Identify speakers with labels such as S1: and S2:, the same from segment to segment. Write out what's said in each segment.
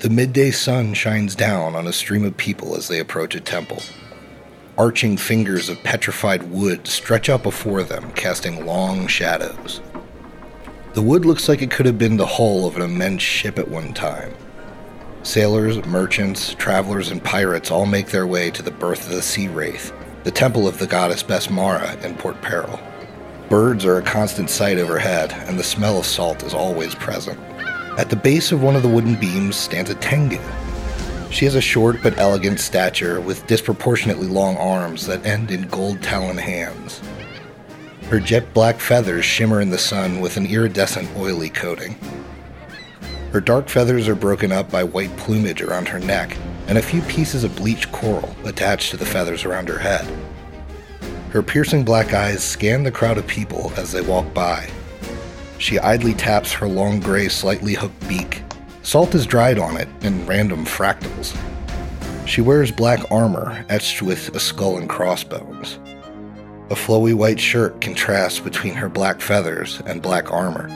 S1: The midday sun shines down on a stream of people as they approach a temple. Arching fingers of petrified wood stretch out before them, casting long shadows. The wood looks like it could have been the hull of an immense ship at one time. Sailors, merchants, travelers, and pirates all make their way to the berth of the Sea Wraith, the temple of the goddess Besmara in Port Peril. Birds are a constant sight overhead, and the smell of salt is always present. At the base of one of the wooden beams stands a Tengu. She has a short but elegant stature with disproportionately long arms that end in gold talon hands. Her jet black feathers shimmer in the sun with an iridescent oily coating. Her dark feathers are broken up by white plumage around her neck and a few pieces of bleached coral attached to the feathers around her head. Her piercing black eyes scan the crowd of people as they walk by. She idly taps her long gray, slightly hooked beak. Salt is dried on it in random fractals. She wears black armor etched with a skull and crossbones. A flowy white shirt contrasts between her black feathers and black armor.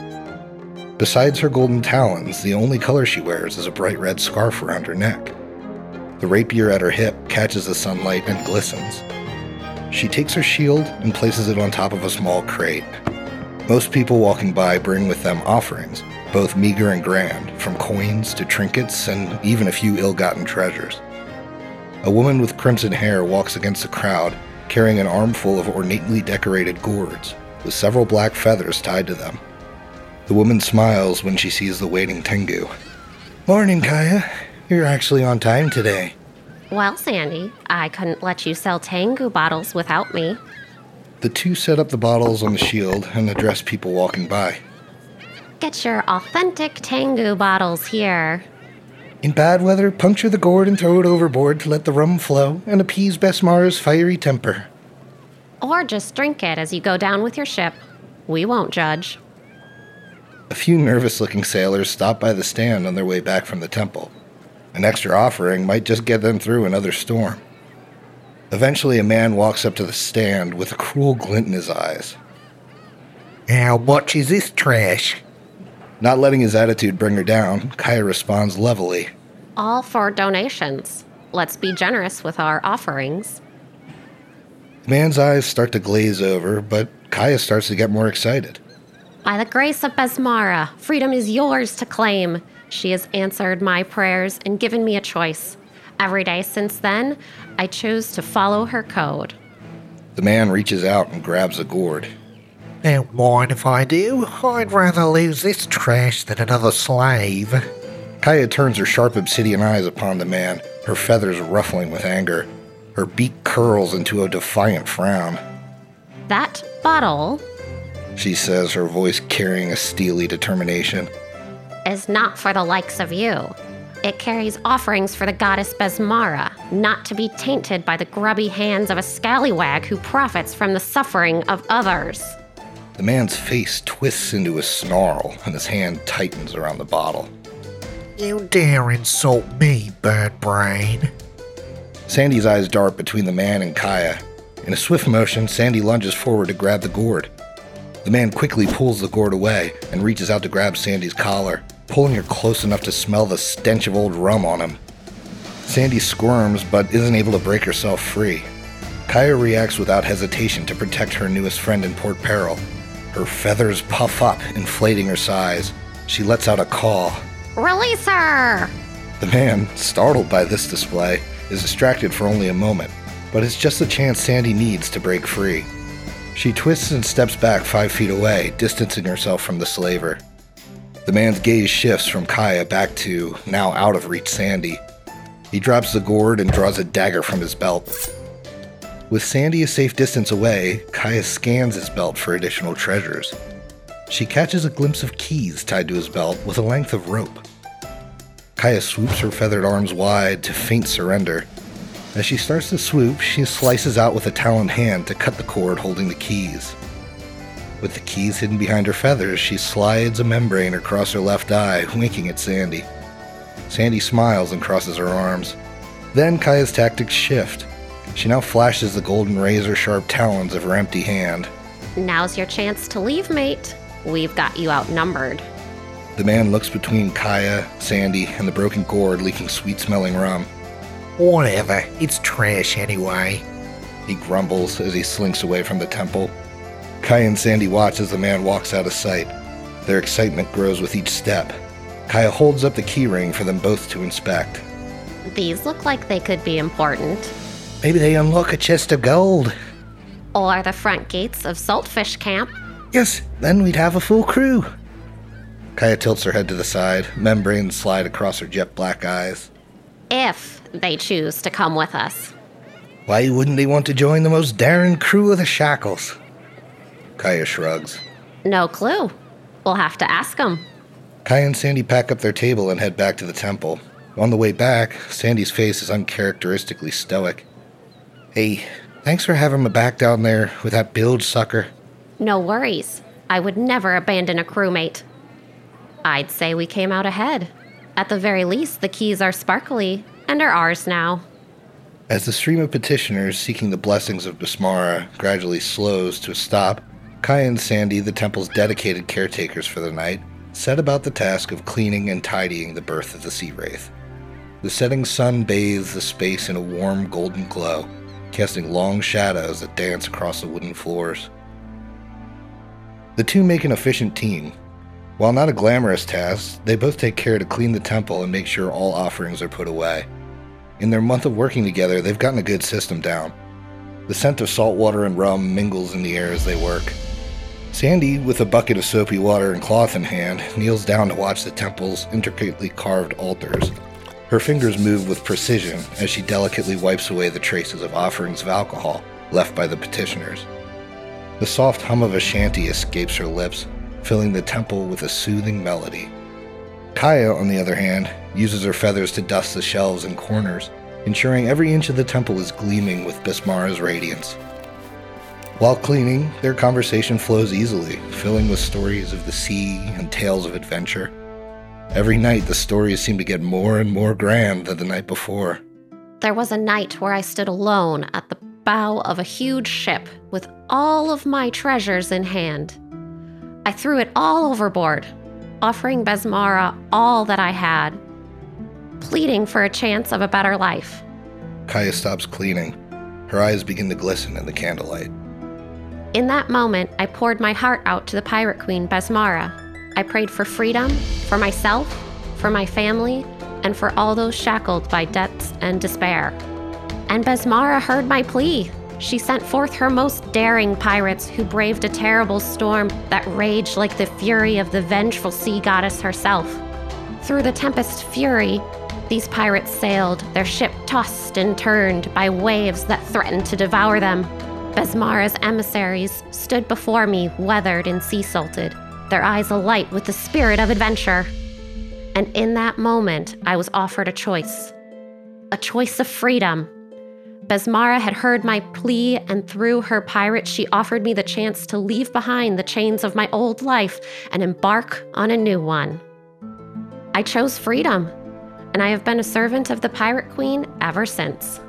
S1: Besides her golden talons, the only color she wears is a bright red scarf around her neck. The rapier at her hip catches the sunlight and glistens. She takes her shield and places it on top of a small crate. Most people walking by bring with them offerings, both meager and grand, from coins to trinkets and even a few ill gotten treasures. A woman with crimson hair walks against the crowd carrying an armful of ornately decorated gourds with several black feathers tied to them. The woman smiles when she sees the waiting Tengu. Morning, Kaia. You're actually on time today.
S2: Well, Sandy, I couldn't let you sell Tengu bottles without me.
S1: The two set up the bottles on the shield and address people walking by.
S2: Get your authentic Tengu bottles here.
S1: In bad weather, puncture the gourd and throw it overboard to let the rum flow and appease Besmara's fiery temper.
S2: Or just drink it as you go down with your ship. We won't judge.
S1: A few nervous looking sailors stop by the stand on their way back from the temple. An extra offering might just get them through another storm. Eventually, a man walks up to the stand with a cruel glint in his eyes.
S3: How much is this trash?
S1: Not letting his attitude bring her down, Kaia responds levelly.
S2: All for donations. Let's be generous with our offerings.
S1: The man's eyes start to glaze over, but Kaia starts to get more excited.
S2: By the grace of Besmara, freedom is yours to claim. She has answered my prayers and given me a choice. Every day since then, I chose to follow her code.
S1: The man reaches out and grabs a gourd.
S3: Don't mind if I do. I'd rather lose this trash than another slave.
S1: Kaia turns her sharp obsidian eyes upon the man, her feathers ruffling with anger. Her beak curls into a defiant frown.
S2: That bottle
S1: She says, her voice carrying a steely determination.
S2: is not for the likes of you. It carries offerings for the goddess Besmara, not to be tainted by the grubby hands of a scallywag who profits from the suffering of others.
S1: The man's face twists into a snarl, and his hand tightens around the bottle.
S3: You dare insult me, bird brain.
S1: Sandy's eyes dart between the man and Kaia. In a swift motion, Sandy lunges forward to grab the gourd. The man quickly pulls the gourd away and reaches out to grab Sandy's collar, pulling her close enough to smell the stench of old rum on him. Sandy squirms but isn't able to break herself free. Kaia reacts without hesitation to protect her newest friend in Port Peril. Her feathers puff up, inflating her size. She lets out a call.
S2: Release her!
S1: The man, startled by this display, is distracted for only a moment, but it's just the chance Sandy needs to break free. She twists and steps back five feet away, distancing herself from the slaver. The man's gaze shifts from Kaia back to, now out of reach, Sandy. He drops the gourd and draws a dagger from his belt. With Sandy a safe distance away, Kaia scans his belt for additional treasures. She catches a glimpse of keys tied to his belt with a length of rope. Kaia swoops her feathered arms wide to feint surrender. As she starts to swoop, she slices out with a taloned hand to cut the cord holding the keys. With the keys hidden behind her feathers, she slides a membrane across her left eye, winking at Sandy. Sandy smiles and crosses her arms. Then Kaia's tactics shift. She now flashes the golden razor sharp talons of her empty hand.
S2: Now's your chance to leave, mate. We've got you outnumbered.
S1: The man looks between Kaia, Sandy, and the broken gourd leaking sweet smelling rum.
S3: Whatever, it's trash anyway.
S1: He grumbles as he slinks away from the temple. Kaia and Sandy watch as the man walks out of sight. Their excitement grows with each step. Kaia holds up the keyring for them both to inspect.
S2: These look like they could be important.
S3: Maybe they unlock a chest of gold.
S2: Or the front gates of Saltfish Camp.
S3: Yes, then we'd have a full crew.
S1: Kaia tilts her head to the side, membranes slide across her jet black eyes.
S2: If they choose to come with us.
S3: Why wouldn't they want to join the most daring crew of the Shackles?
S1: Kaia shrugs.
S2: No clue. We'll have to ask them.
S1: Kaia and Sandy pack up their table and head back to the temple. On the way back, Sandy's face is uncharacteristically stoic. Hey, thanks for having me back down there with that bilge sucker.
S2: No worries. I would never abandon a crewmate. I'd say we came out ahead. At the very least, the keys are sparkly and are ours now.
S1: As the stream of petitioners seeking the blessings of Besmara gradually slows to a stop, Kaia and Sandy, the temple's dedicated caretakers for the night, set about the task of cleaning and tidying the berth of the sea wraith. The setting sun bathes the space in a warm golden glow, casting long shadows that dance across the wooden floors. The two make an efficient team. While not a glamorous task, they both take care to clean the temple and make sure all offerings are put away. In their month of working together, they've gotten a good system down. The scent of salt water and rum mingles in the air as they work. Sandy, with a bucket of soapy water and cloth in hand, kneels down to watch the temple's intricately carved altars. Her fingers move with precision as she delicately wipes away the traces of offerings of alcohol left by the petitioners. The soft hum of a shanty escapes her lips, filling the temple with a soothing melody. Kaia, on the other hand, uses her feathers to dust the shelves and corners, ensuring every inch of the temple is gleaming with Besmara's radiance. While cleaning, their conversation flows easily, filling with stories of the sea and tales of adventure. Every night, the stories seem to get more and more grand than the night before.
S2: There was a night where I stood alone at the bow of a huge ship with all of my treasures in hand. I threw it all overboard, offering Besmara all that I had, pleading for a chance of a better life.
S1: Kaia stops cleaning. Her eyes begin to glisten in the candlelight.
S2: In that moment, I poured my heart out to the pirate queen, Besmara. I prayed for freedom, for myself, for my family, and for all those shackled by debts and despair. And Besmara heard my plea. She sent forth her most daring pirates who braved a terrible storm that raged like the fury of the vengeful sea goddess herself. Through the tempest's fury, these pirates sailed, their ship tossed and turned by waves that threatened to devour them. Besmara's emissaries stood before me, weathered and sea salted, their eyes alight with the spirit of adventure. And in that moment, I was offered a choice a choice of freedom. Besmara had heard my plea, and through her pirate, she offered me the chance to leave behind the chains of my old life and embark on a new one. I chose freedom, and I have been a servant of the Pirate Queen ever since.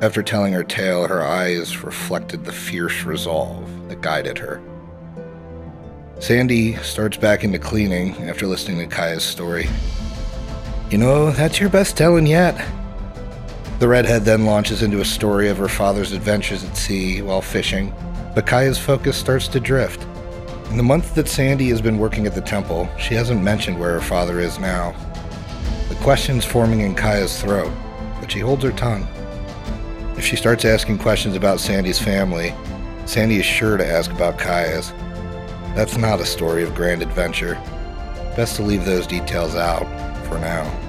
S1: After telling her tale, her eyes reflected the fierce resolve that guided her. Sandy starts back into cleaning after listening to Kaia's story. You know, that's your best telling yet. The redhead then launches into a story of her father's adventures at sea while fishing, but Kaia's focus starts to drift. In the month that Sandy has been working at the temple, she hasn't mentioned where her father is now. The question's forming in Kaya's throat, but she holds her tongue. If she starts asking questions about Sandy's family, Sandy is sure to ask about Kaia's. That's not a story of grand adventure. Best to leave those details out for now.